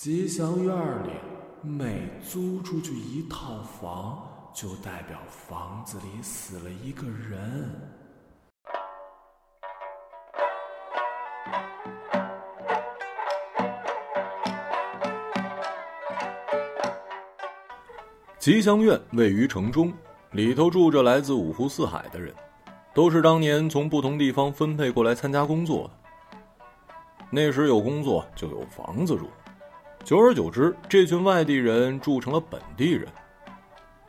吉祥院里每租出去一套房，就代表房子里死了一个人。吉祥院位于城中，里头住着来自五湖四海的人，都是当年从不同地方分配过来参加工作的。那时有工作就有房子住，久而久之，这群外地人住成了本地人。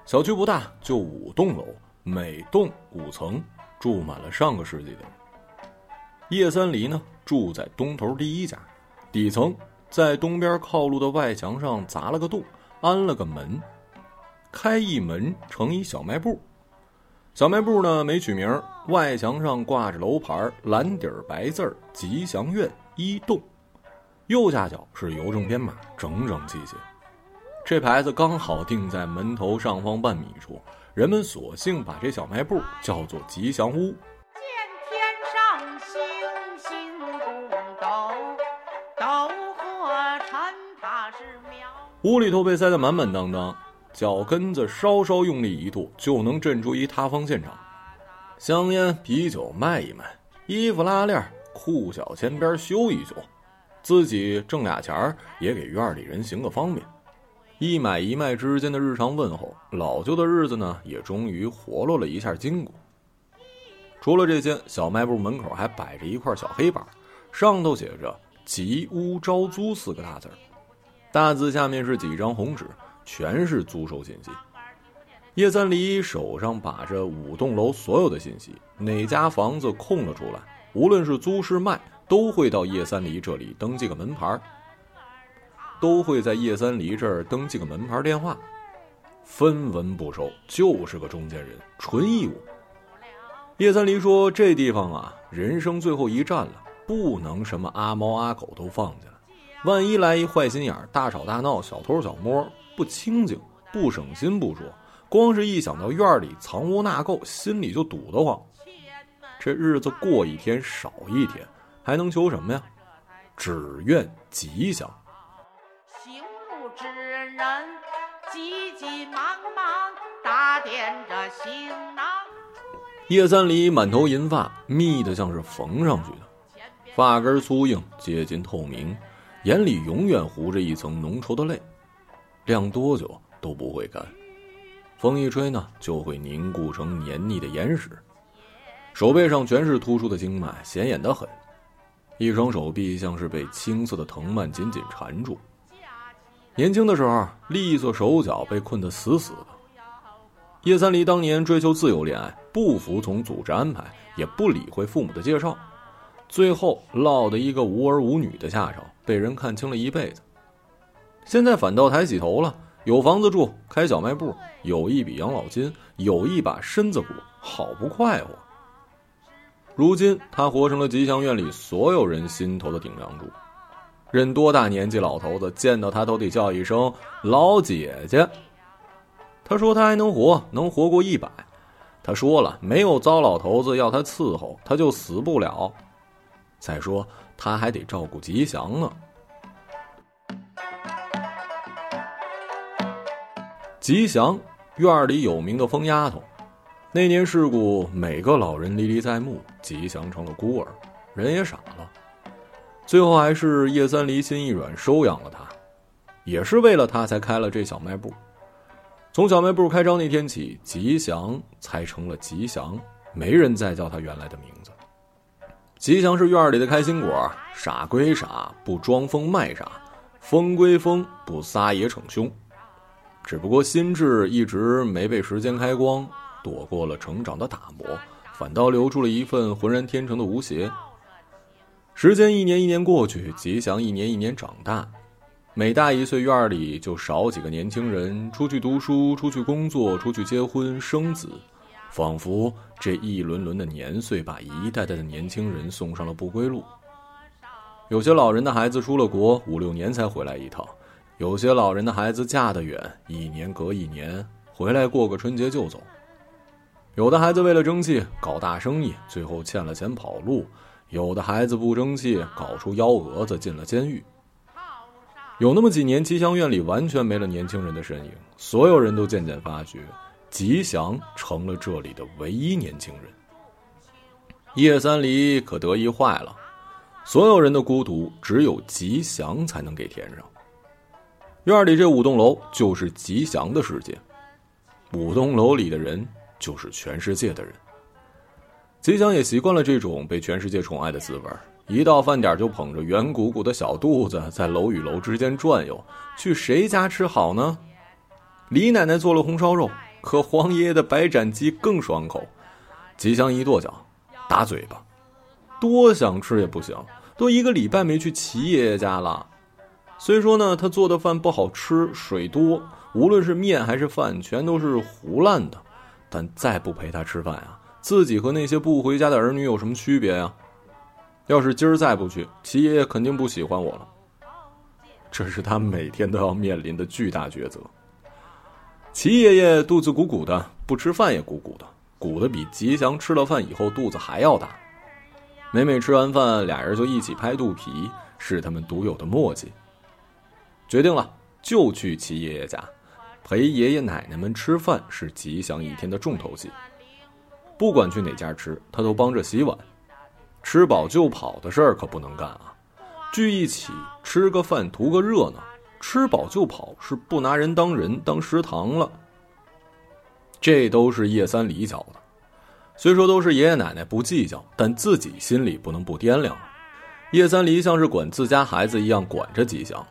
小区不大，就五栋楼，每栋五层，住满了上个世纪的人。叶三黎呢，住在东头第一家，底层在东边靠路的外墙上砸了个洞，安了个门，开一门成一小卖部。小卖部呢没取名，外墙上挂着楼牌，蓝底儿白字儿“吉祥苑”。一栋，右下角是邮政编码，整整齐齐。这牌子刚好定在门头上方半米处，人们索性把这小卖部叫做吉祥屋。见天上星星拱斗，斗火沉它是庙。屋里头被塞得满满当当，脚跟子稍稍用力一跺，就能震出一塌方现场。香烟、啤酒卖一卖，衣服拉链。裤脚前边修一修，自己挣俩钱儿，也给院里人行个方便。一买一卖之间的日常问候，老旧的日子呢，也终于活络了一下筋骨。除了这些，小卖部门口还摆着一块小黑板，上头写着“吉屋招租”四个大字大字下面是几张红纸，全是租售信息。叶三黎手上把着五栋楼所有的信息，哪家房子空了出来？无论是租是卖，都会到叶三黎这里登记个门牌都会在叶三黎这儿登记个门牌电话，分文不收，就是个中间人，纯义务。叶三黎说：“这地方啊，人生最后一站了，不能什么阿猫阿狗都放进来，万一来一坏心眼儿大吵大闹，小偷小摸，不清静，不省心不说，光是一想到院里藏污纳垢，心里就堵得慌。”这日子过一天少一天，还能求什么呀？只愿吉祥。行路之人急急忙忙打点着行囊。叶三里满头银发，密的像是缝上去的，发根粗硬，接近透明，眼里永远糊着一层浓稠的泪，晾多久都不会干，风一吹呢，就会凝固成黏腻的岩石。手背上全是突出的经脉，显眼的很。一双手臂像是被青色的藤蔓紧紧缠住。年轻的时候，利索手脚被困得死死的。叶三黎当年追求自由恋爱，不服从组织安排，也不理会父母的介绍，最后落得一个无儿无女的下场，被人看清了一辈子。现在反倒抬起头了，有房子住，开小卖部，有一笔养老金，有一把身子骨，好不快活。如今他活成了吉祥院里所有人心头的顶梁柱，任多大年纪老头子见到他都得叫一声老姐姐。他说他还能活，能活过一百。他说了，没有糟老头子要他伺候，他就死不了。再说他还得照顾吉祥呢。吉祥院里有名的疯丫头。那年事故，每个老人历历在目，吉祥成了孤儿，人也傻了。最后还是叶三离心一软，收养了他，也是为了他才开了这小卖部。从小卖部开张那天起，吉祥才成了吉祥，没人再叫他原来的名字。吉祥是院里的开心果，傻归傻，不装疯卖傻；疯归疯，不撒野逞凶。只不过心智一直没被时间开光。躲过了成长的打磨，反倒留住了一份浑然天成的无邪。时间一年一年过去，吉祥一年一年长大，每大一岁，院里就少几个年轻人出去读书、出去工作、出去结婚生子，仿佛这一轮轮的年岁把一代代的年轻人送上了不归路。有些老人的孩子出了国，五六年才回来一趟；有些老人的孩子嫁得远，一年隔一年回来过个春节就走。有的孩子为了争气搞大生意，最后欠了钱跑路；有的孩子不争气，搞出幺蛾子进了监狱。有那么几年，吉祥院里完全没了年轻人的身影，所有人都渐渐发觉，吉祥成了这里的唯一年轻人。叶三离可得意坏了，所有人的孤独，只有吉祥才能给填上。院里这五栋楼就是吉祥的世界，五栋楼里的人就是全世界的人。吉祥也习惯了这种被全世界宠爱的滋味一到饭点就捧着圆鼓鼓的小肚子在楼与楼之间转悠，去谁家吃好呢？李奶奶做了红烧肉，可黄爷爷的白斩鸡更爽口。吉祥一跺脚，打嘴巴，多想吃也不行，都一个礼拜没去齐爷爷家了。虽说呢，他做的饭不好吃，水多，无论是面还是饭，全都是糊烂的，但再不陪他吃饭呀，自己和那些不回家的儿女有什么区别呀？要是今儿再不去，齐爷爷肯定不喜欢我了。这是他每天都要面临的巨大抉择。齐爷爷肚子鼓鼓的，不吃饭也鼓鼓的，鼓的比吉祥吃了饭以后肚子还要大。每每吃完饭，俩人就一起拍肚皮，是他们独有的默契。决定了，就去齐爷爷家，陪爷爷奶奶们吃饭是吉祥一天的重头戏。不管去哪家吃，他都帮着洗碗。吃饱就跑的事儿可不能干啊！聚一起吃个饭，图个热闹；吃饱就跑是不拿人当人，当食堂了。这都是叶三里教的。虽说都是爷爷奶奶不计较，但自己心里不能不掂量。叶三离像是管自家孩子一样管着吉祥，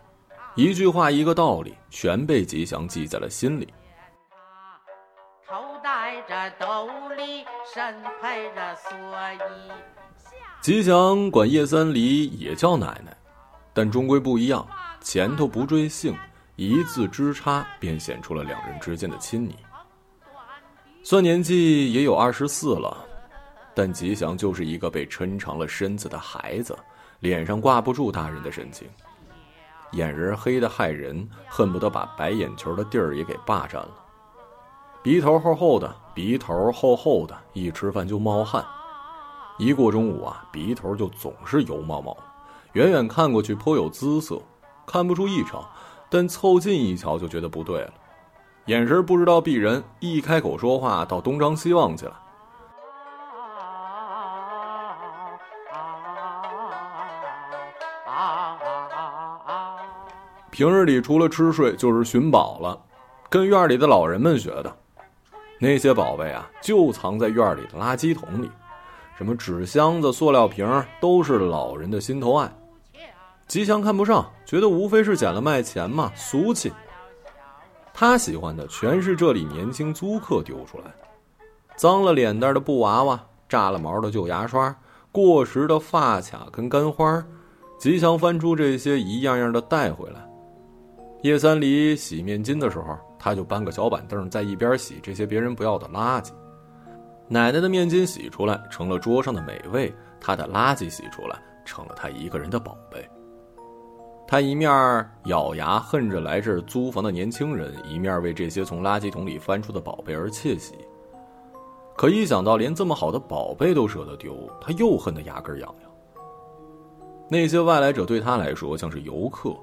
一句话一个道理，全被吉祥记在了心里。头戴着斗笠，身配着蓑衣。吉祥管叶三离也叫奶奶，但终归不一样。前头不追姓，一字之差便显出了两人之间的亲昵。算年纪也有二十四了，但吉祥就是一个被抻长了身子的孩子，脸上挂不住大人的神情，眼仁黑的害人，恨不得把白眼球的地儿也给霸占了。鼻头厚厚的，鼻头厚厚的，一吃饭就冒汗。一过中午啊，鼻头就总是油冒冒，远远看过去颇有姿色，看不出异常，但凑近一瞧就觉得不对了，眼神不知道避人，一开口说话倒东张西望起来。平日里除了吃睡就是寻宝了，跟院里的老人们学的，那些宝贝啊就藏在院里的垃圾桶里。什么纸箱子、塑料瓶都是老人的心头爱。吉祥看不上，觉得无非是捡了卖钱嘛，俗气。他喜欢的全是这里年轻租客丢出来的，脏了脸蛋的布娃娃，炸了毛的旧牙刷，过时的发卡跟干花。吉祥翻出这些，一样样的带回来。叶三离洗面巾的时候，他就搬个小板凳在一边洗这些别人不要的垃圾。奶奶的面巾洗出来成了桌上的美味，她的垃圾洗出来成了她一个人的宝贝。他一面咬牙恨着来这儿租房的年轻人，一面为这些从垃圾桶里翻出的宝贝而窃喜。可一想到连这么好的宝贝都舍得丢，他又恨得牙根痒痒。那些外来者对他来说像是游客，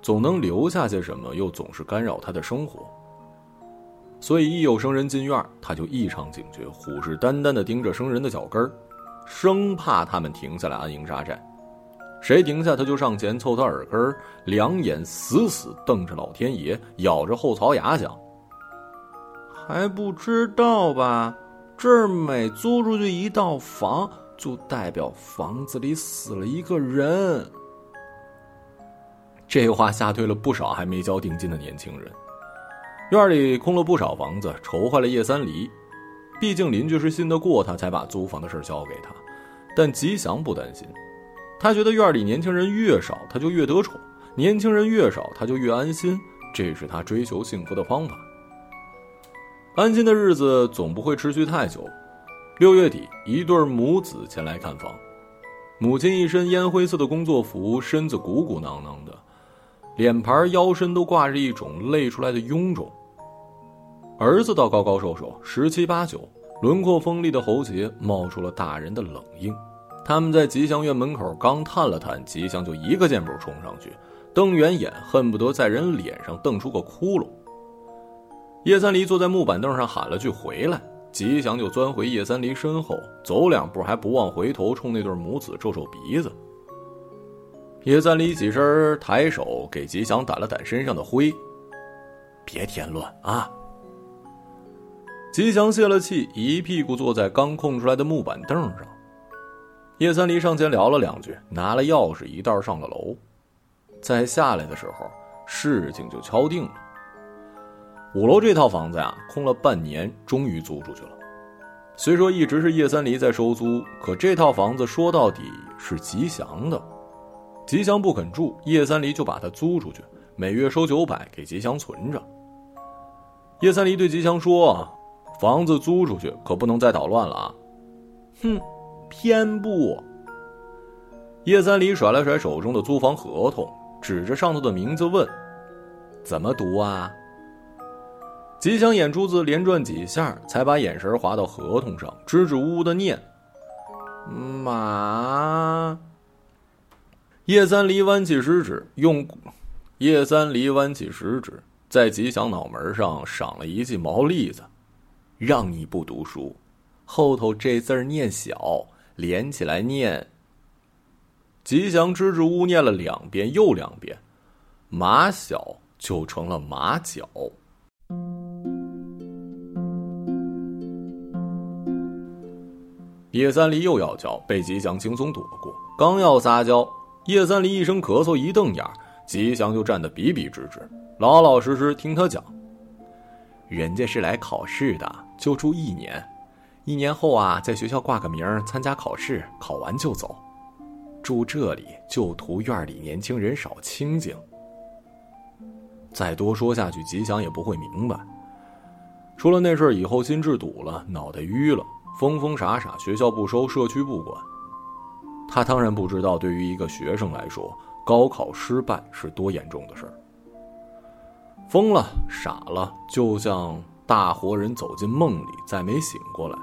总能留下些什么，又总是干扰他的生活。所以，一有生人进院，他就异常警觉，虎视眈眈地盯着生人的脚跟儿，生怕他们停下来安营扎寨。谁停下，他就上前凑他耳根儿，两眼死死瞪着老天爷，咬着后槽牙讲：“还不知道吧？这儿每租出去一套房，就代表房子里死了一个人。”这话吓退了不少还没交定金的年轻人。院里空了不少房子，愁坏了叶三离。毕竟邻居是信得过他，才把租房的事交给他。但吉祥不担心，他觉得院里年轻人越少，他就越得宠；年轻人越少，他就越安心。这是他追求幸福的方法。安心的日子总不会持续太久。六月底，一对母子前来看房。母亲一身烟灰色的工作服，身子鼓鼓囊囊的，脸盘、腰身都挂着一种累出来的臃肿。儿子倒高高瘦瘦，十七八九，轮廓锋利的喉结冒出了大人的冷硬。他们在吉祥院门口刚探了探，吉祥就一个箭步冲上去，瞪圆眼，恨不得在人脸上瞪出个窟窿。叶三离坐在木板凳上喊了句“回来”，吉祥就钻回叶三离身后，走两步还不忘回头冲那对母子皱皱鼻子。叶三离起身，抬手给吉祥掸了掸身上的灰，别添乱啊！吉祥泄了气，一屁股坐在刚空出来的木板凳上。叶三离上前聊了两句，拿了钥匙一袋上了楼。再下来的时候，事情就敲定了。五楼这套房子呀，空了半年，终于租出去了。虽说一直是叶三离在收租，可这套房子说到底是吉祥的。吉祥不肯住，叶三离就把它租出去，每月收九百给吉祥存着。叶三离对吉祥说：“房子租出去可不能再捣乱了啊！”哼，偏不。叶三离甩了甩手中的租房合同，指着上头的名字问：“怎么读啊？”吉祥眼珠子连转几下，才把眼神滑到合同上，支支吾吾的念：“马。”叶三离弯起食指，用叶三离弯起食指，在吉祥脑门上赏了一记毛栗子，让你不读书，后头这字儿念小，连起来念。吉祥支支吾吾念了两遍又两遍，马小就成了马脚。叶三离又要叫，被吉祥轻松躲过，刚要撒娇。叶三林一声咳嗽，一瞪眼，吉祥就站得笔笔直直，老老实实听他讲。人家是来考试的，就住一年，一年后啊，在学校挂个名，参加考试，考完就走。住这里就图院里年轻人少，清静。再多说下去，吉祥也不会明白。出了那事儿以后，心智堵了，脑袋淤了，疯疯傻傻，学校不收，社区不管。他当然不知道，对于一个学生来说，高考失败是多严重的事儿。疯了，傻了，就像大活人走进梦里，再没醒过来。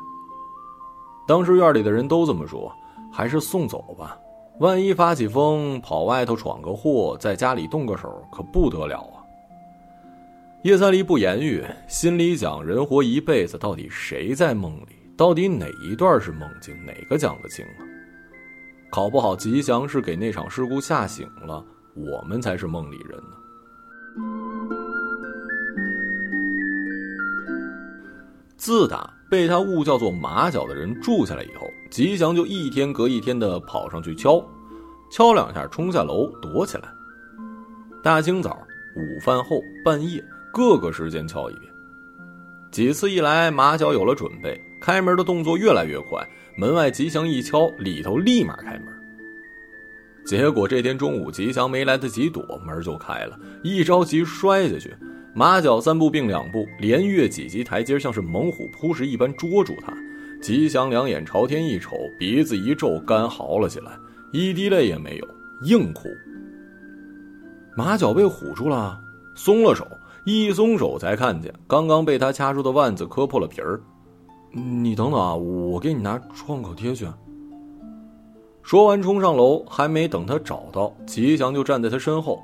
当时院里的人都这么说，还是送走吧。万一发起疯，跑外头闯个祸，在家里动个手，可不得了啊！叶三离不言语，心里讲：人活一辈子，到底谁在梦里？到底哪一段是梦境？哪个讲得清啊？考不好，吉祥是给那场事故吓醒了，我们才是梦里人呢。自打被他误叫做马脚的人住下来以后，吉祥就一天隔一天的跑上去敲，敲两下冲下楼躲起来。大清早、午饭后、半夜，各个时间敲一遍。几次一来，马脚有了准备，开门的动作越来越快。门外吉祥一敲，里头立马开门。结果这天中午，吉祥没来得及躲，门就开了，一着急摔下去，马脚三步并两步，连跃几级台阶，像是猛虎扑食一般捉住他。吉祥两眼朝天一瞅，鼻子一皱，干嚎了起来，一滴泪也没有，硬哭。马脚被唬住了，松了手，一松手才看见刚刚被他掐住的腕子磕破了皮儿。你等等啊，我给你拿创可贴去。说完，冲上楼，还没等他找到，吉祥就站在他身后。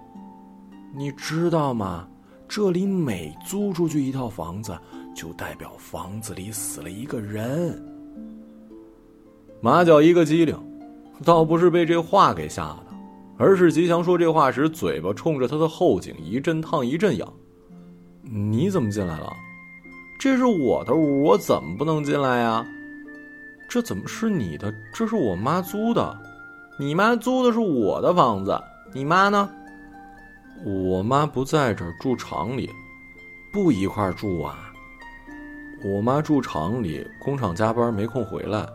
你知道吗？这里每租出去一套房子，就代表房子里死了一个人。马脚一个机灵，倒不是被这话给吓的，而是吉祥说这话时，嘴巴冲着他的后颈，一阵烫一阵痒。你怎么进来了？这是我的屋，我怎么不能进来呀？这怎么是你的？这是我妈租的，你妈租的是我的房子，你妈呢？我妈不在这儿，住厂里，不一块儿住啊。我妈住厂里，工厂加班没空回来。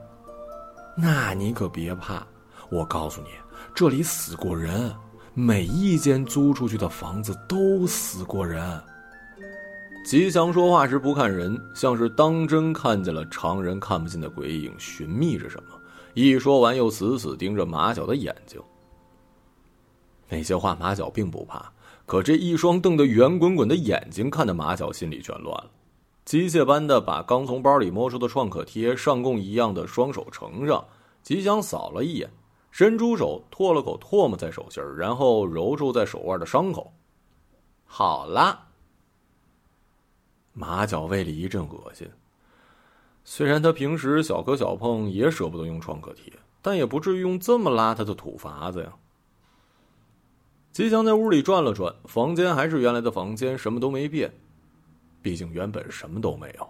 那你可别怕，我告诉你，这里死过人，每一间租出去的房子都死过人。吉祥说话时不看人，像是当真看见了常人看不见的鬼影，寻觅着什么。一说完，又死死盯着马脚的眼睛。那些话马脚并不怕，可这一双瞪得圆滚滚的眼睛，看得马脚心里全乱了。机械般的把刚从包里摸出的创可贴上供一样的双手呈上，吉祥扫了一眼，伸出手唾了口唾沫在手心然后揉住在手腕的伤口。好了。马脚胃里一阵恶心。虽然他平时小磕小碰也舍不得用创可贴，但也不至于用这么邋遢的土法子呀。吉祥在屋里转了转，房间还是原来的房间，什么都没变。毕竟原本什么都没有，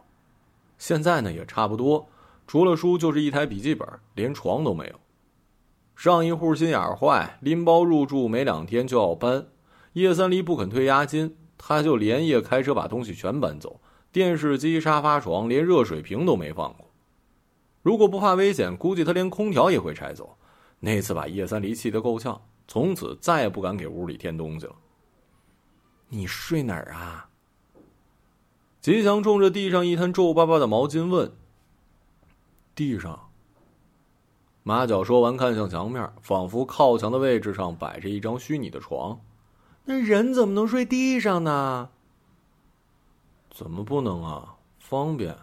现在呢也差不多，除了书就是一台笔记本，连床都没有。上一户心眼坏，拎包入住，没两天就要搬。叶三离不肯退押金，他就连夜开车把东西全搬走，电视机、沙发床，连热水瓶都没放过。如果不怕危险，估计他连空调也会拆走。那次把叶三离气得够呛。从此再也不敢给屋里添东西了。你睡哪儿啊？吉祥冲着地上一滩皱巴巴的毛巾问。地上。马脚说完，看向墙面，仿佛靠墙的位置上摆着一张虚拟的床。那人怎么能睡地上呢？怎么不能啊？方便。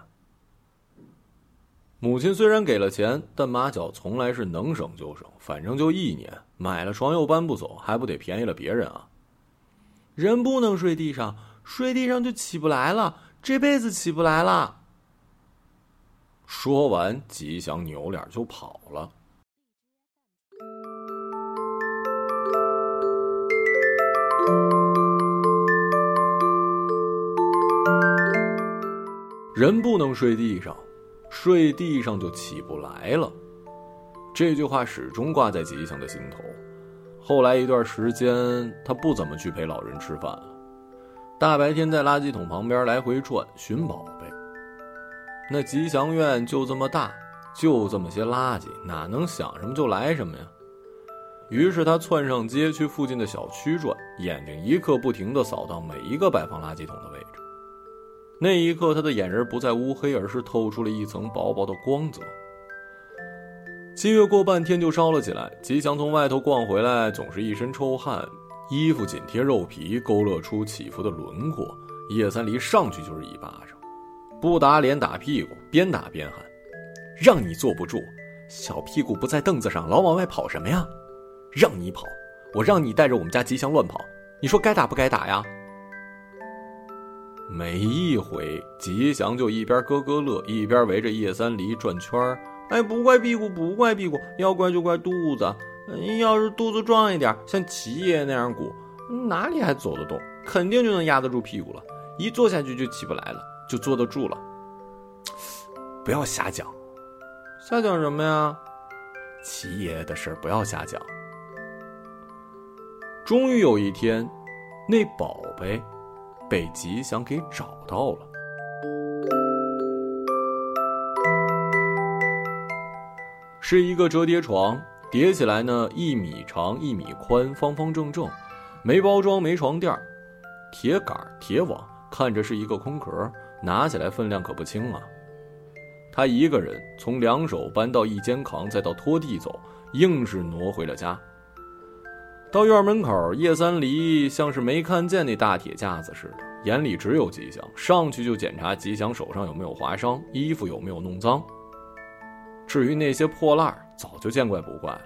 母亲虽然给了钱，但马脚从来是能省就省，反正就一年，买了床又搬不走，还不得便宜了别人啊？人不能睡地上，睡地上就起不来了，这辈子起不来了。说完，吉祥扭脸就跑了。人不能睡地上。睡地上就起不来了，这句话始终挂在吉祥的心头。后来一段时间，他不怎么去陪老人吃饭了，大白天在垃圾桶旁边来回转寻宝贝。那吉祥院就这么大，就这么些垃圾，哪能想什么就来什么呀？于是他窜上街，去附近的小区转，眼睛一刻不停地扫到每一个摆放垃圾桶的位置。那一刻，他的眼仁不再乌黑，而是透出了一层薄薄的光泽。七月过半天就烧了起来。吉祥从外头逛回来，总是一身臭汗，衣服紧贴肉皮，勾勒出起伏的轮廓。叶三离上去就是一巴掌，不打脸打屁股，边打边喊：“让你坐不住，小屁股不在凳子上，老往外跑什么呀？让你跑，我让你带着我们家吉祥乱跑，你说该打不该打呀？”每一回，吉祥就一边咯咯乐，一边围着叶三离转圈儿。哎，不怪屁股，不怪屁股，要怪就怪肚子。要是肚子壮一点，像齐爷那样鼓，哪里还走得动？肯定就能压得住屁股了。一坐下去就起不来了，就坐得住了。不要瞎讲，瞎讲什么呀？齐爷的事儿不要瞎讲。终于有一天，那宝贝。被吉祥给找到了，是一个折叠床，叠起来呢一米长一米宽，方方正正，没包装没床垫铁杆铁网，看着是一个空壳，拿起来分量可不轻啊。他一个人从两手搬到一肩扛，再到拖地走，硬是挪回了家。到院门口，叶三离像是没看见那大铁架子似的，眼里只有吉祥，上去就检查吉祥手上有没有划伤，衣服有没有弄脏。至于那些破烂早就见怪不怪了。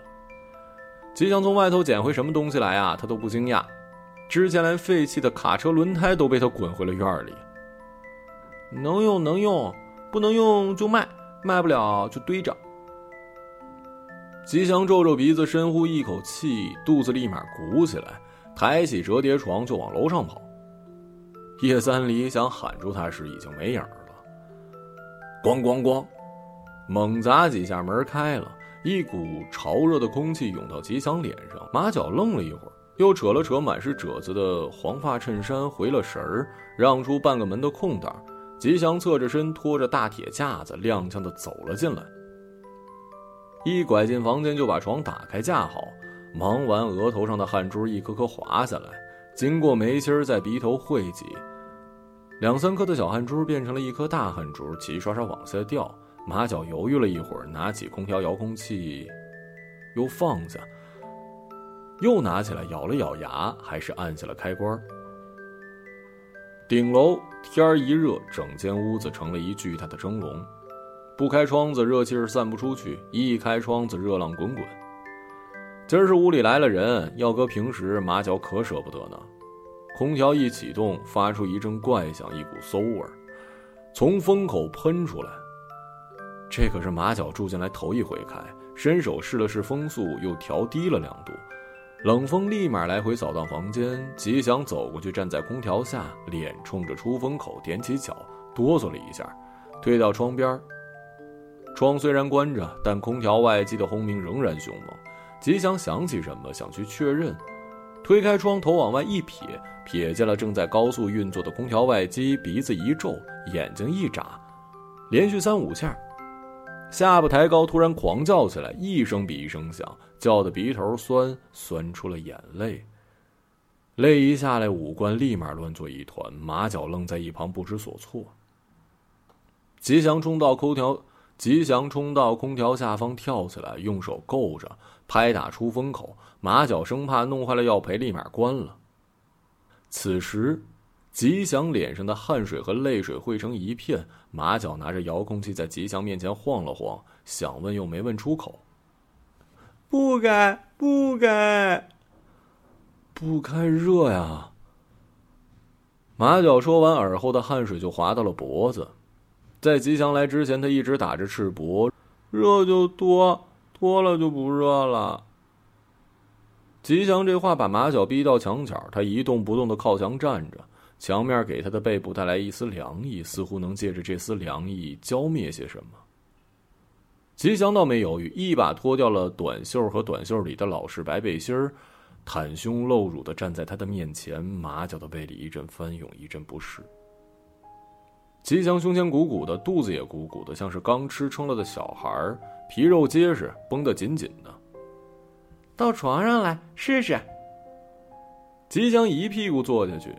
吉祥从外头捡回什么东西来啊，他都不惊讶。之前连废弃的卡车轮胎都被他滚回了院里。能用能用，不能用就卖，卖不了就堆着。吉祥皱皱鼻子，深呼一口气，肚子立马鼓起来，抬起折叠床就往楼上跑。叶三离想喊住他时，已经没影了。咣咣咣，猛砸几下，门开了，一股潮热的空气涌到吉祥脸上。马脚愣了一会儿，又扯了扯满是褶子的黄发衬衫，回了神儿，让出半个门的空档。吉祥侧着身，拖着大铁架子，踉跄的走了进来。一拐进房间，就把床打开架好，忙完，额头上的汗珠一颗颗滑下来，经过眉心在鼻头汇集，两三颗的小汗珠变成了一颗大汗珠，齐刷刷往下掉。马脚犹豫了一会儿，拿起空调遥控器，又放下，又拿起来咬了咬牙，还是按下了开关。顶楼天一热，整间屋子成了一巨大的蒸笼。不开窗子，热气儿散不出去；一开窗子，热浪滚滚。今儿是屋里来了人，要搁平时，马脚可舍不得呢。空调一启动，发出一阵怪响，一股馊味儿从风口喷出来。这可是马脚住进来头一回开，伸手试了试风速，又调低了两度。冷风立马来回扫荡房间。吉祥走过去，站在空调下，脸冲着出风口，踮起脚，哆嗦了一下，退到窗边。窗虽然关着，但空调外机的轰鸣仍然凶猛。吉祥想起什么，想去确认，推开窗，头往外一瞥，瞥见了正在高速运作的空调外机，鼻子一皱，眼睛一眨，连续三五下，下巴抬高，突然狂叫起来，一声比一声响，叫的鼻头酸，酸出了眼泪。泪一下来，五官立马乱作一团，马脚愣在一旁不知所措。吉祥冲到空调。吉祥冲到空调下方，跳起来，用手够着，拍打出风口。马脚生怕弄坏了药培，立马关了。此时，吉祥脸上的汗水和泪水汇成一片。马脚拿着遥控器在吉祥面前晃了晃，想问又没问出口。不该，不该，不开热呀！马脚说完，耳后的汗水就滑到了脖子。在吉祥来之前，他一直打着赤膊，热就脱，脱了就不热了。吉祥这话把马脚逼到墙角，他一动不动的靠墙站着，墙面给他的背部带来一丝凉意，似乎能借着这丝凉意浇灭些什么。吉祥倒没犹豫，一把脱掉了短袖和短袖里的老式白背心儿，袒胸露乳的站在他的面前，马脚的背里一阵翻涌，一阵不适。吉祥胸前鼓鼓的，肚子也鼓鼓的，像是刚吃撑了的小孩儿，皮肉结实，绷得紧紧的。到床上来试试。吉祥一屁股坐下去，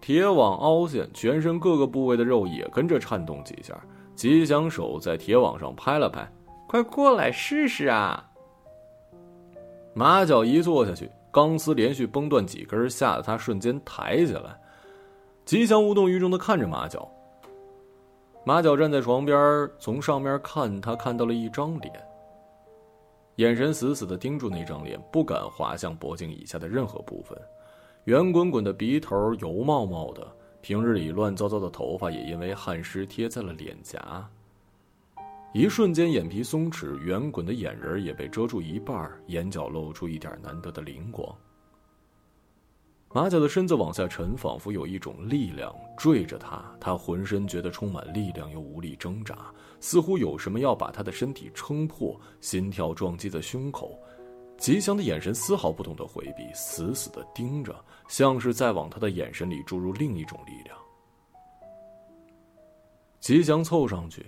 铁网凹陷，全身各个部位的肉也跟着颤动几下。吉祥手在铁网上拍了拍，快过来试试啊！马脚一坐下去，钢丝连续崩断几根，吓得他瞬间抬起来。吉祥无动于衷的看着马脚。马脚站在床边，从上面看他，看到了一张脸。眼神死死的盯住那张脸，不敢滑向脖颈以下的任何部分。圆滚滚的鼻头，油冒冒的，平日里乱糟糟的头发也因为汗湿贴在了脸颊。一瞬间，眼皮松弛，圆滚的眼仁也被遮住一半，眼角露出一点难得的灵光。马脚的身子往下沉，仿佛有一种力量坠着他。他浑身觉得充满力量，又无力挣扎，似乎有什么要把他的身体撑破。心跳撞击在胸口。吉祥的眼神丝毫不懂得回避，死死的盯着，像是在往他的眼神里注入另一种力量。吉祥凑上去。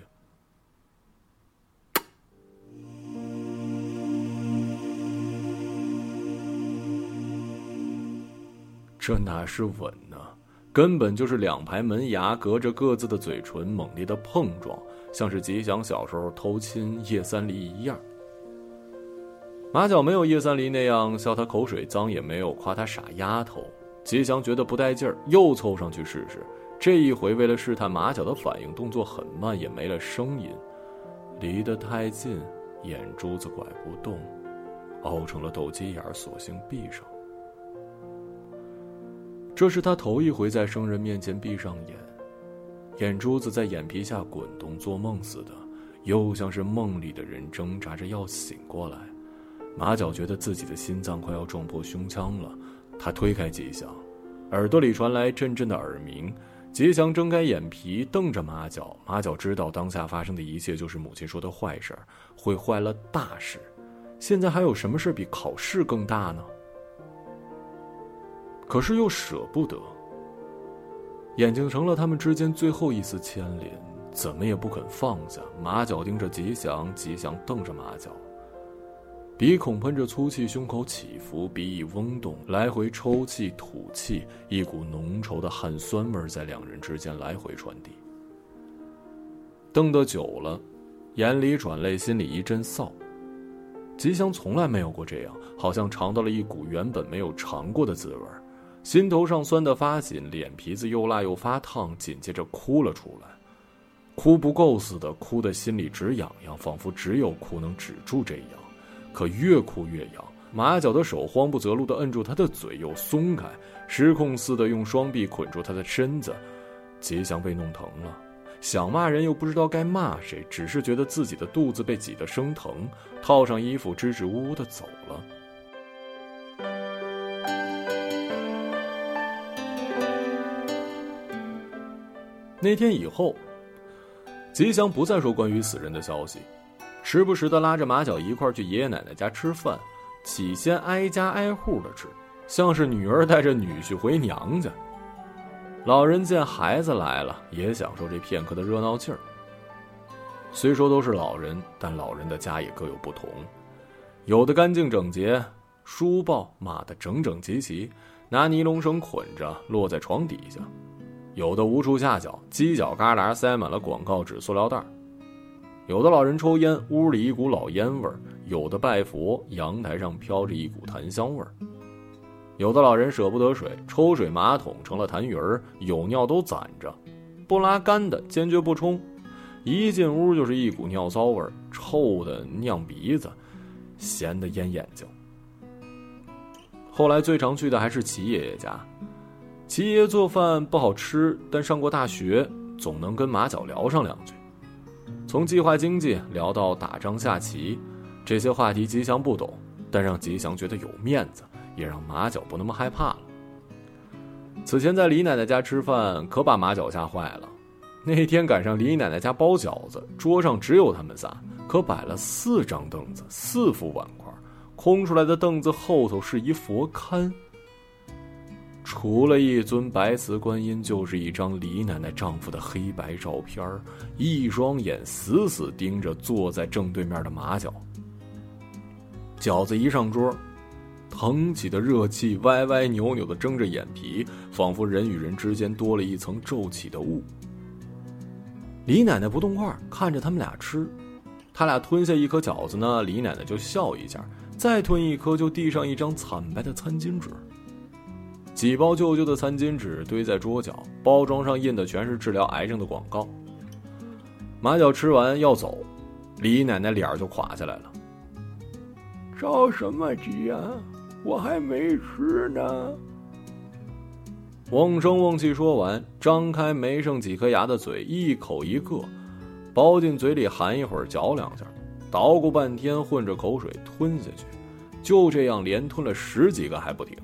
这哪是吻呢？根本就是两排门牙隔着各自的嘴唇猛烈的碰撞，像是吉祥小时候偷亲叶三离一样。马脚没有叶三离那样笑他口水脏，也没有夸他傻丫头。吉祥觉得不带劲儿，又凑上去试试。这一回为了试探马脚的反应，动作很慢，也没了声音。离得太近，眼珠子拐不动，凹成了斗鸡眼，索性闭上。这是他头一回在生人面前闭上眼，眼珠子在眼皮下滚动，做梦似的，又像是梦里的人挣扎着要醒过来。马脚觉得自己的心脏快要撞破胸腔了，他推开吉祥，耳朵里传来阵阵的耳鸣。吉祥睁开眼皮，瞪着马脚。马脚知道当下发生的一切就是母亲说的坏事，会坏了大事。现在还有什么事比考试更大呢？可是又舍不得，眼睛成了他们之间最后一丝牵连，怎么也不肯放下。马脚盯着吉祥，吉祥瞪着马脚，鼻孔喷着粗气，胸口起伏，鼻翼嗡动，来回抽气吐气，一股浓稠的汗酸味在两人之间来回传递。瞪得久了，眼里转泪，心里一阵臊。吉祥从来没有过这样，好像尝到了一股原本没有尝过的滋味。心头上酸得发紧，脸皮子又辣又发烫，紧接着哭了出来，哭不够似的，哭得心里直痒痒，仿佛只有哭能止住这痒，可越哭越痒，马脚的手慌不择路的摁住他的嘴，又松开，失控似的用双臂捆住他的身子。吉祥被弄疼了，想骂人又不知道该骂谁，只是觉得自己的肚子被挤得生疼，套上衣服，支支吾吾的走了。那天以后，吉祥不再说关于死人的消息，时不时的拉着马脚一块去爷爷奶奶家吃饭，起先挨家挨户的吃，像是女儿带着女婿回娘家。老人见孩子来了，也享受这片刻的热闹劲儿。虽说都是老人，但老人的家也各有不同，有的干净整洁，书报码得整整齐齐，拿尼龙绳捆着，落在床底下。有的无处下脚，犄角旮旯塞满了广告纸、塑料袋；有的老人抽烟，屋里一股老烟味；有的拜佛，阳台上飘着一股檀香味；有的老人舍不得水，抽水马桶成了痰盂儿，有尿都攒着，不拉干的坚决不冲。一进屋就是一股尿骚味，臭的酿鼻子，咸的淹眼睛。后来最常去的还是齐爷爷家。齐爷做饭不好吃，但上过大学，总能跟马脚聊上两句。从计划经济聊到打仗下棋，这些话题吉祥不懂，但让吉祥觉得有面子，也让马脚不那么害怕了。此前在李奶奶家吃饭，可把马脚吓坏了。那天赶上李奶奶家包饺子，桌上只有他们仨，可摆了四张凳子，四副碗筷，空出来的凳子后头是一佛龛。除了一尊白瓷观音，就是一张李奶奶丈夫的黑白照片一双眼死死盯着坐在正对面的马脚。饺子一上桌，腾起的热气歪歪扭扭的睁着眼皮，仿佛人与人之间多了一层皱起的雾。李奶奶不动筷，看着他们俩吃，他俩吞下一颗饺子呢，李奶奶就笑一下，再吞一颗就递上一张惨白的餐巾纸。几包旧旧的餐巾纸堆在桌角，包装上印的全是治疗癌症的广告。马脚吃完要走，李奶奶脸儿就垮下来了。着什么急呀？我还没吃呢。瓮声瓮气说完，张开没剩几颗牙的嘴，一口一个，包进嘴里含一会儿，嚼两下，捣鼓半天，混着口水吞下去，就这样连吞了十几个还不停。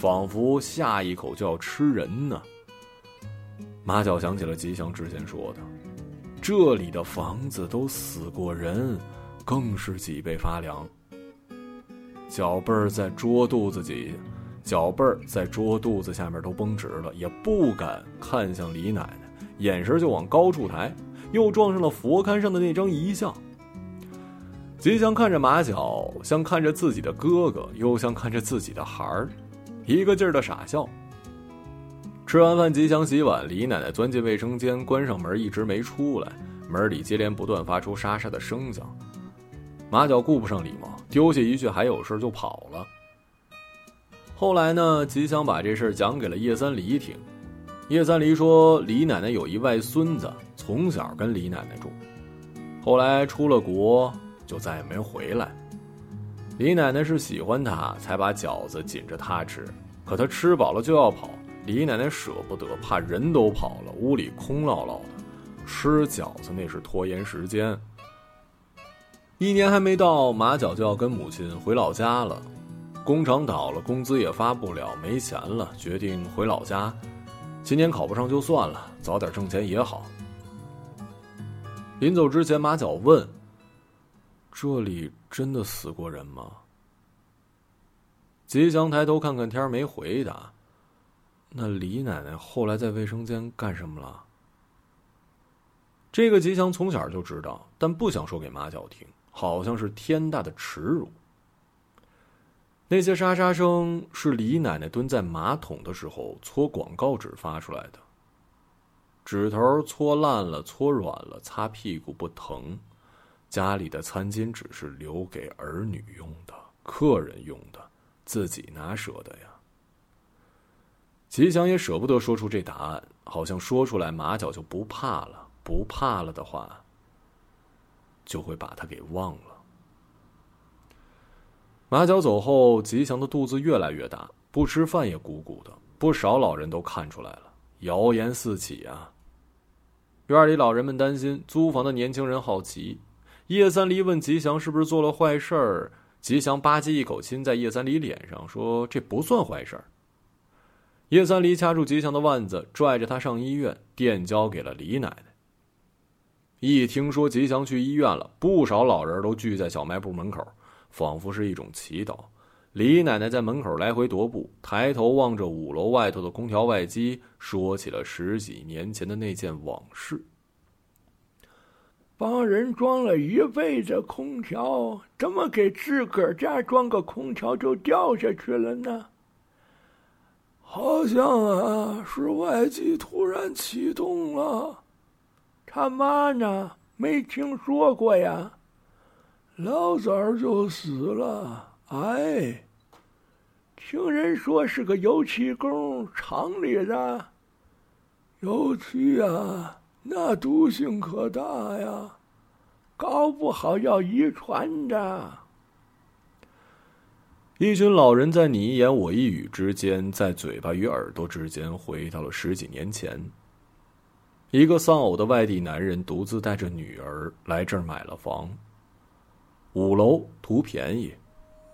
仿佛下一口就要吃人呢。马脚想起了吉祥之前说的，这里的房子都死过人，更是脊背发凉。脚背儿在桌肚子底，脚背儿在桌肚子下面都绷直了，也不敢看向李奶奶，眼神就往高处抬，又撞上了佛龛上的那张遗像。吉祥看着马脚，像看着自己的哥哥，又像看着自己的孩儿。一个劲儿的傻笑。吃完饭，吉祥洗碗，李奶奶钻进卫生间，关上门，一直没出来。门里接连不断发出沙沙的声响。马脚顾不上礼貌，丢下一句“还有事”就跑了。后来呢，吉祥把这事讲给了叶三黎听。叶三黎说，李奶奶有一外孙子，从小跟李奶奶住，后来出了国就再也没回来。李奶奶是喜欢他，才把饺子紧着他吃。可他吃饱了就要跑，李奶奶舍不得，怕人都跑了，屋里空落落的。吃饺子那是拖延时间。一年还没到，马脚就要跟母亲回老家了。工厂倒了，工资也发不了，没钱了，决定回老家。今年考不上就算了，早点挣钱也好。临走之前，马脚问。这里真的死过人吗？吉祥抬头看看天，没回答。那李奶奶后来在卫生间干什么了？这个吉祥从小就知道，但不想说给马脚听，好像是天大的耻辱。那些沙沙声是李奶奶蹲在马桶的时候搓广告纸发出来的，纸头搓烂了，搓软了，擦屁股不疼。家里的餐巾纸是留给儿女用的，客人用的，自己哪舍得呀？吉祥也舍不得说出这答案，好像说出来马脚就不怕了，不怕了的话，就会把他给忘了。马脚走后，吉祥的肚子越来越大，不吃饭也鼓鼓的，不少老人都看出来了，谣言四起啊。院里老人们担心，租房的年轻人好奇。叶三离问吉祥是不是做了坏事儿，吉祥吧唧一口亲在叶三离脸上，说这不算坏事儿。叶三离掐住吉祥的腕子，拽着他上医院，电交给了李奶奶。一听说吉祥去医院了，不少老人都聚在小卖部门口，仿佛是一种祈祷。李奶奶在门口来回踱步，抬头望着五楼外头的空调外机，说起了十几年前的那件往事。帮人装了一辈子空调，怎么给自个儿家装个空调就掉下去了呢？好像啊，是外机突然启动了。他妈呢？没听说过呀。老早就死了，哎。听人说是个油漆工，厂里的。油漆啊。那毒性可大呀，搞不好要遗传的。一群老人在你一言我一语之间，在嘴巴与耳朵之间回到了十几年前。一个丧偶的外地男人独自带着女儿来这儿买了房。五楼图便宜，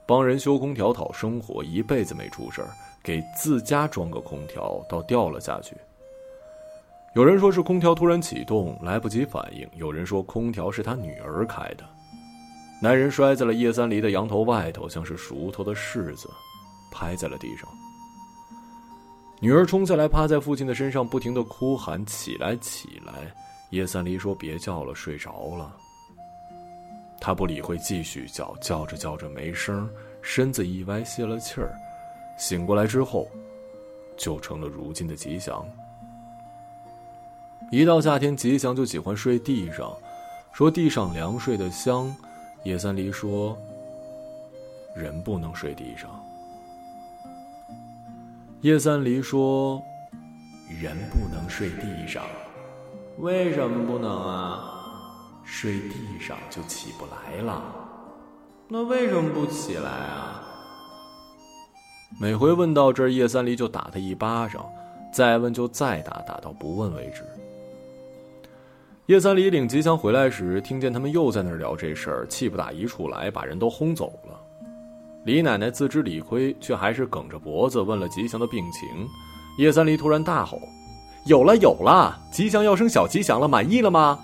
帮人修空调讨生活，一辈子没出事，给自家装个空调倒掉了下去。有人说是空调突然启动，来不及反应；有人说空调是他女儿开的。男人摔在了叶三离的羊头外头，像是熟透的柿子，拍在了地上。女儿冲下来，趴在父亲的身上，不停的哭喊：“起来，起来！”叶三离说：“别叫了，睡着了。”他不理会，继续叫，叫着叫着没声，身子一歪，泄了气儿。醒过来之后，就成了如今的吉祥。一到夏天，吉祥就喜欢睡地上，说地上凉，睡得香。叶三离说：“人不能睡地上。”叶三离说：“人不能睡地上，为什么不能啊？睡地上就起不来了。那为什么不起来啊？”每回问到这儿，叶三离就打他一巴掌，再问就再打，打到不问为止。叶三离领吉祥回来时，听见他们又在那儿聊这事儿，气不打一处来，把人都轰走了。李奶奶自知理亏，却还是梗着脖子问了吉祥的病情。叶三离突然大吼：“有了，有了！吉祥要生小吉祥了，满意了吗？”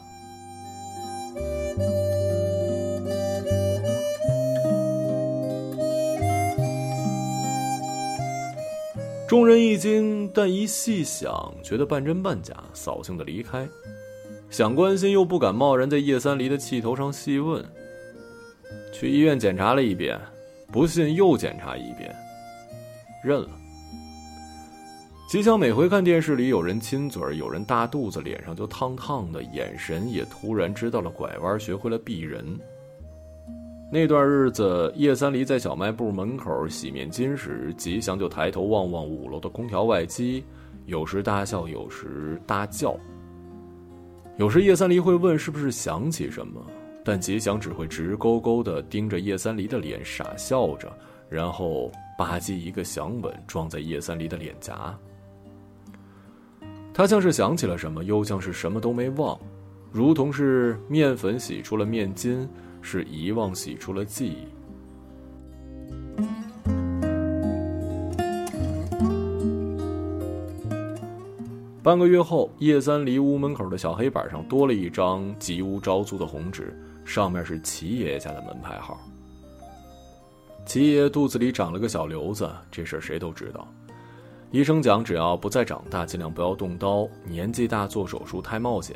众人一惊，但一细想，觉得半真半假，扫兴的离开。想关心又不敢贸然在叶三离的气头上细问。去医院检查了一遍，不信又检查一遍，认了。吉祥每回看电视里有人亲嘴有人大肚子，脸上就烫烫的，眼神也突然知道了拐弯，学会了避人。那段日子，叶三离在小卖部门口洗面巾时，吉祥就抬头望望五楼的空调外机，有时大笑，有时大叫。有时叶三离会问是不是想起什么，但吉祥只会直勾勾地盯着叶三离的脸傻笑着，然后吧唧一个响吻撞在叶三离的脸颊。他像是想起了什么，又像是什么都没忘，如同是面粉洗出了面筋，是遗忘洗出了记忆。半个月后，叶三离屋门口的小黑板上多了一张吉屋招租的红纸，上面是齐爷爷家的门牌号。齐爷肚子里长了个小瘤子，这事儿谁都知道。医生讲，只要不再长大，尽量不要动刀。年纪大做手术太冒险。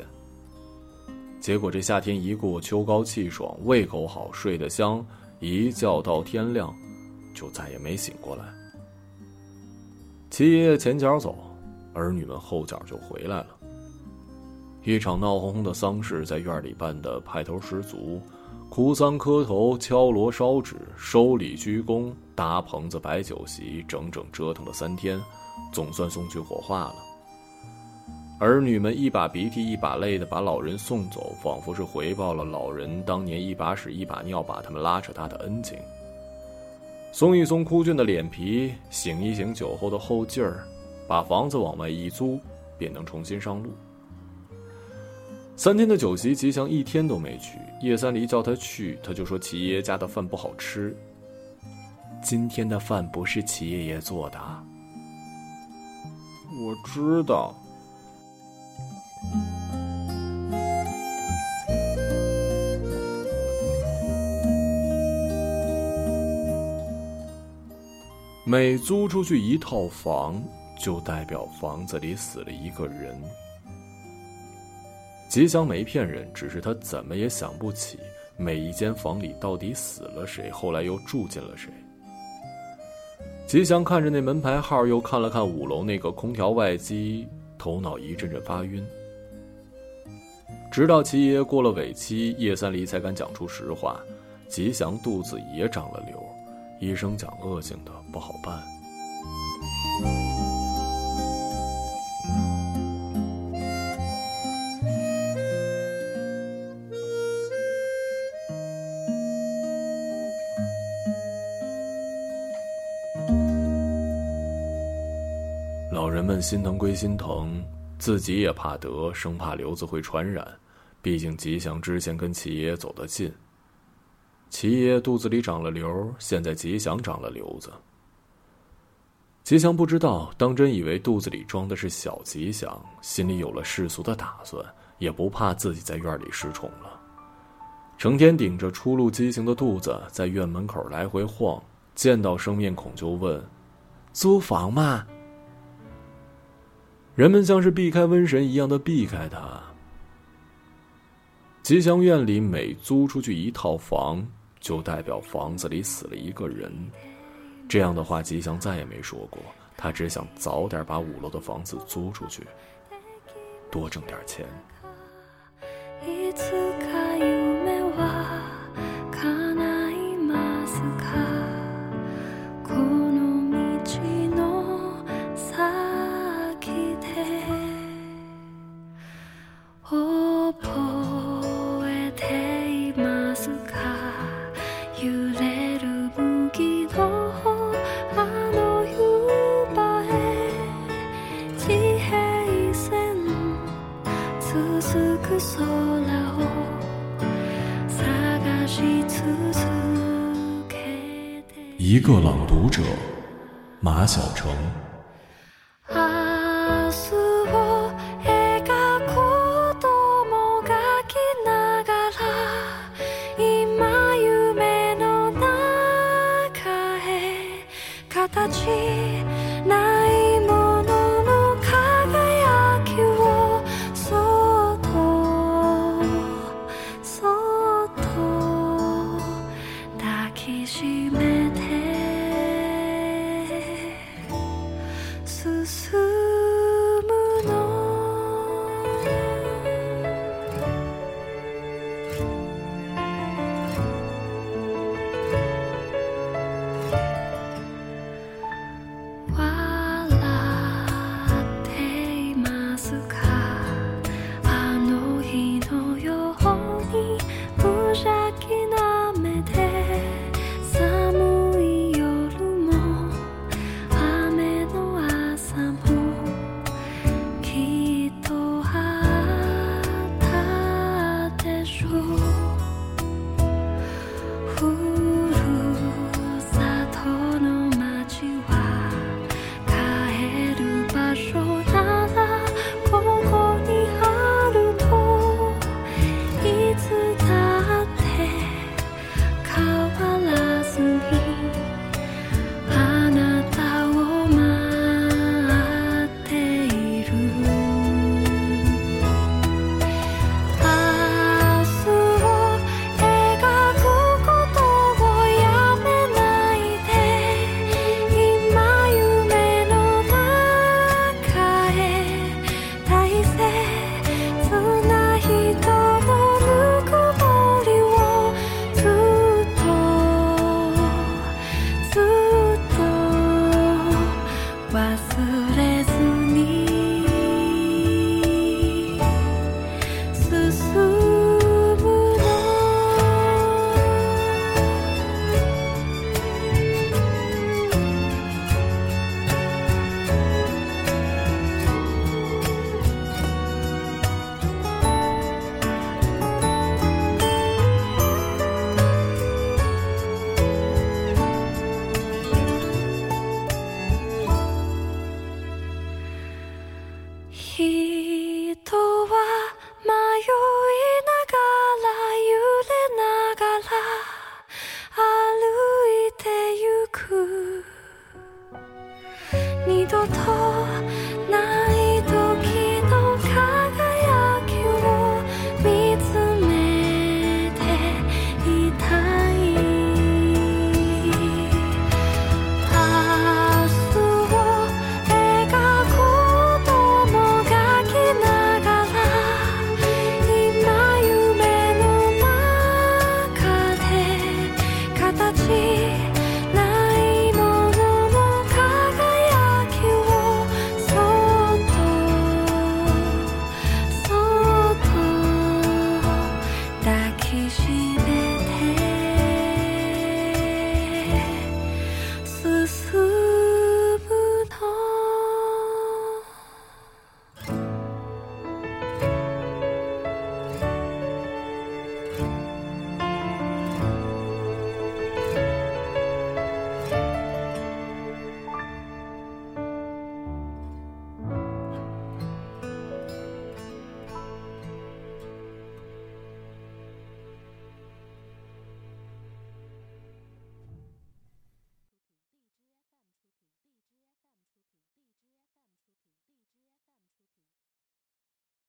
结果这夏天一过，秋高气爽，胃口好，睡得香，一觉到天亮，就再也没醒过来。齐爷爷前脚走。儿女们后脚就回来了。一场闹哄哄的丧事在院里办得派头十足，哭丧磕头、敲锣烧纸、收礼鞠躬、搭棚子摆酒席，整整折腾了三天，总算送去火化了。儿女们一把鼻涕一把泪的把老人送走，仿佛是回报了老人当年一把屎一把尿把他们拉扯大的恩情。松一松枯俊的脸皮，醒一醒酒后的后劲儿，把房子往外一租，便能重新上路。三天的酒席，吉祥一天都没去。叶三离叫他去，他就说齐爷爷家的饭不好吃。今天的饭不是齐爷爷做的，我知道。每租出去一套房，就代表房子里死了一个人。吉祥没骗人，只是他怎么也想不起每一间房里到底死了谁，后来又住进了谁。吉祥看着那门牌号，又看了看五楼那个空调外机，头脑一阵阵发晕。直到齐爷爷过了尾期，叶三离才敢讲出实话：吉祥肚子也长了瘤。医生讲恶性的不好办。心疼归心疼，自己也怕得，生怕瘤子会传染。毕竟吉祥之前跟齐爷走得近。齐爷肚子里长了瘤，现在吉祥长了瘤子。吉祥不知道，当真以为肚子里装的是小吉祥，心里有了世俗的打算，也不怕自己在院里失宠了。成天顶着初露畸形的肚子，在院门口来回晃，见到生面孔就问：“租房吗？”人们像是避开瘟神一样的避开他。吉祥院里每租出去一套房。就代表房子里死了一个人，这样的话，吉祥再也没说过。他只想早点把五楼的房子租出去，多挣点钱。Chỉ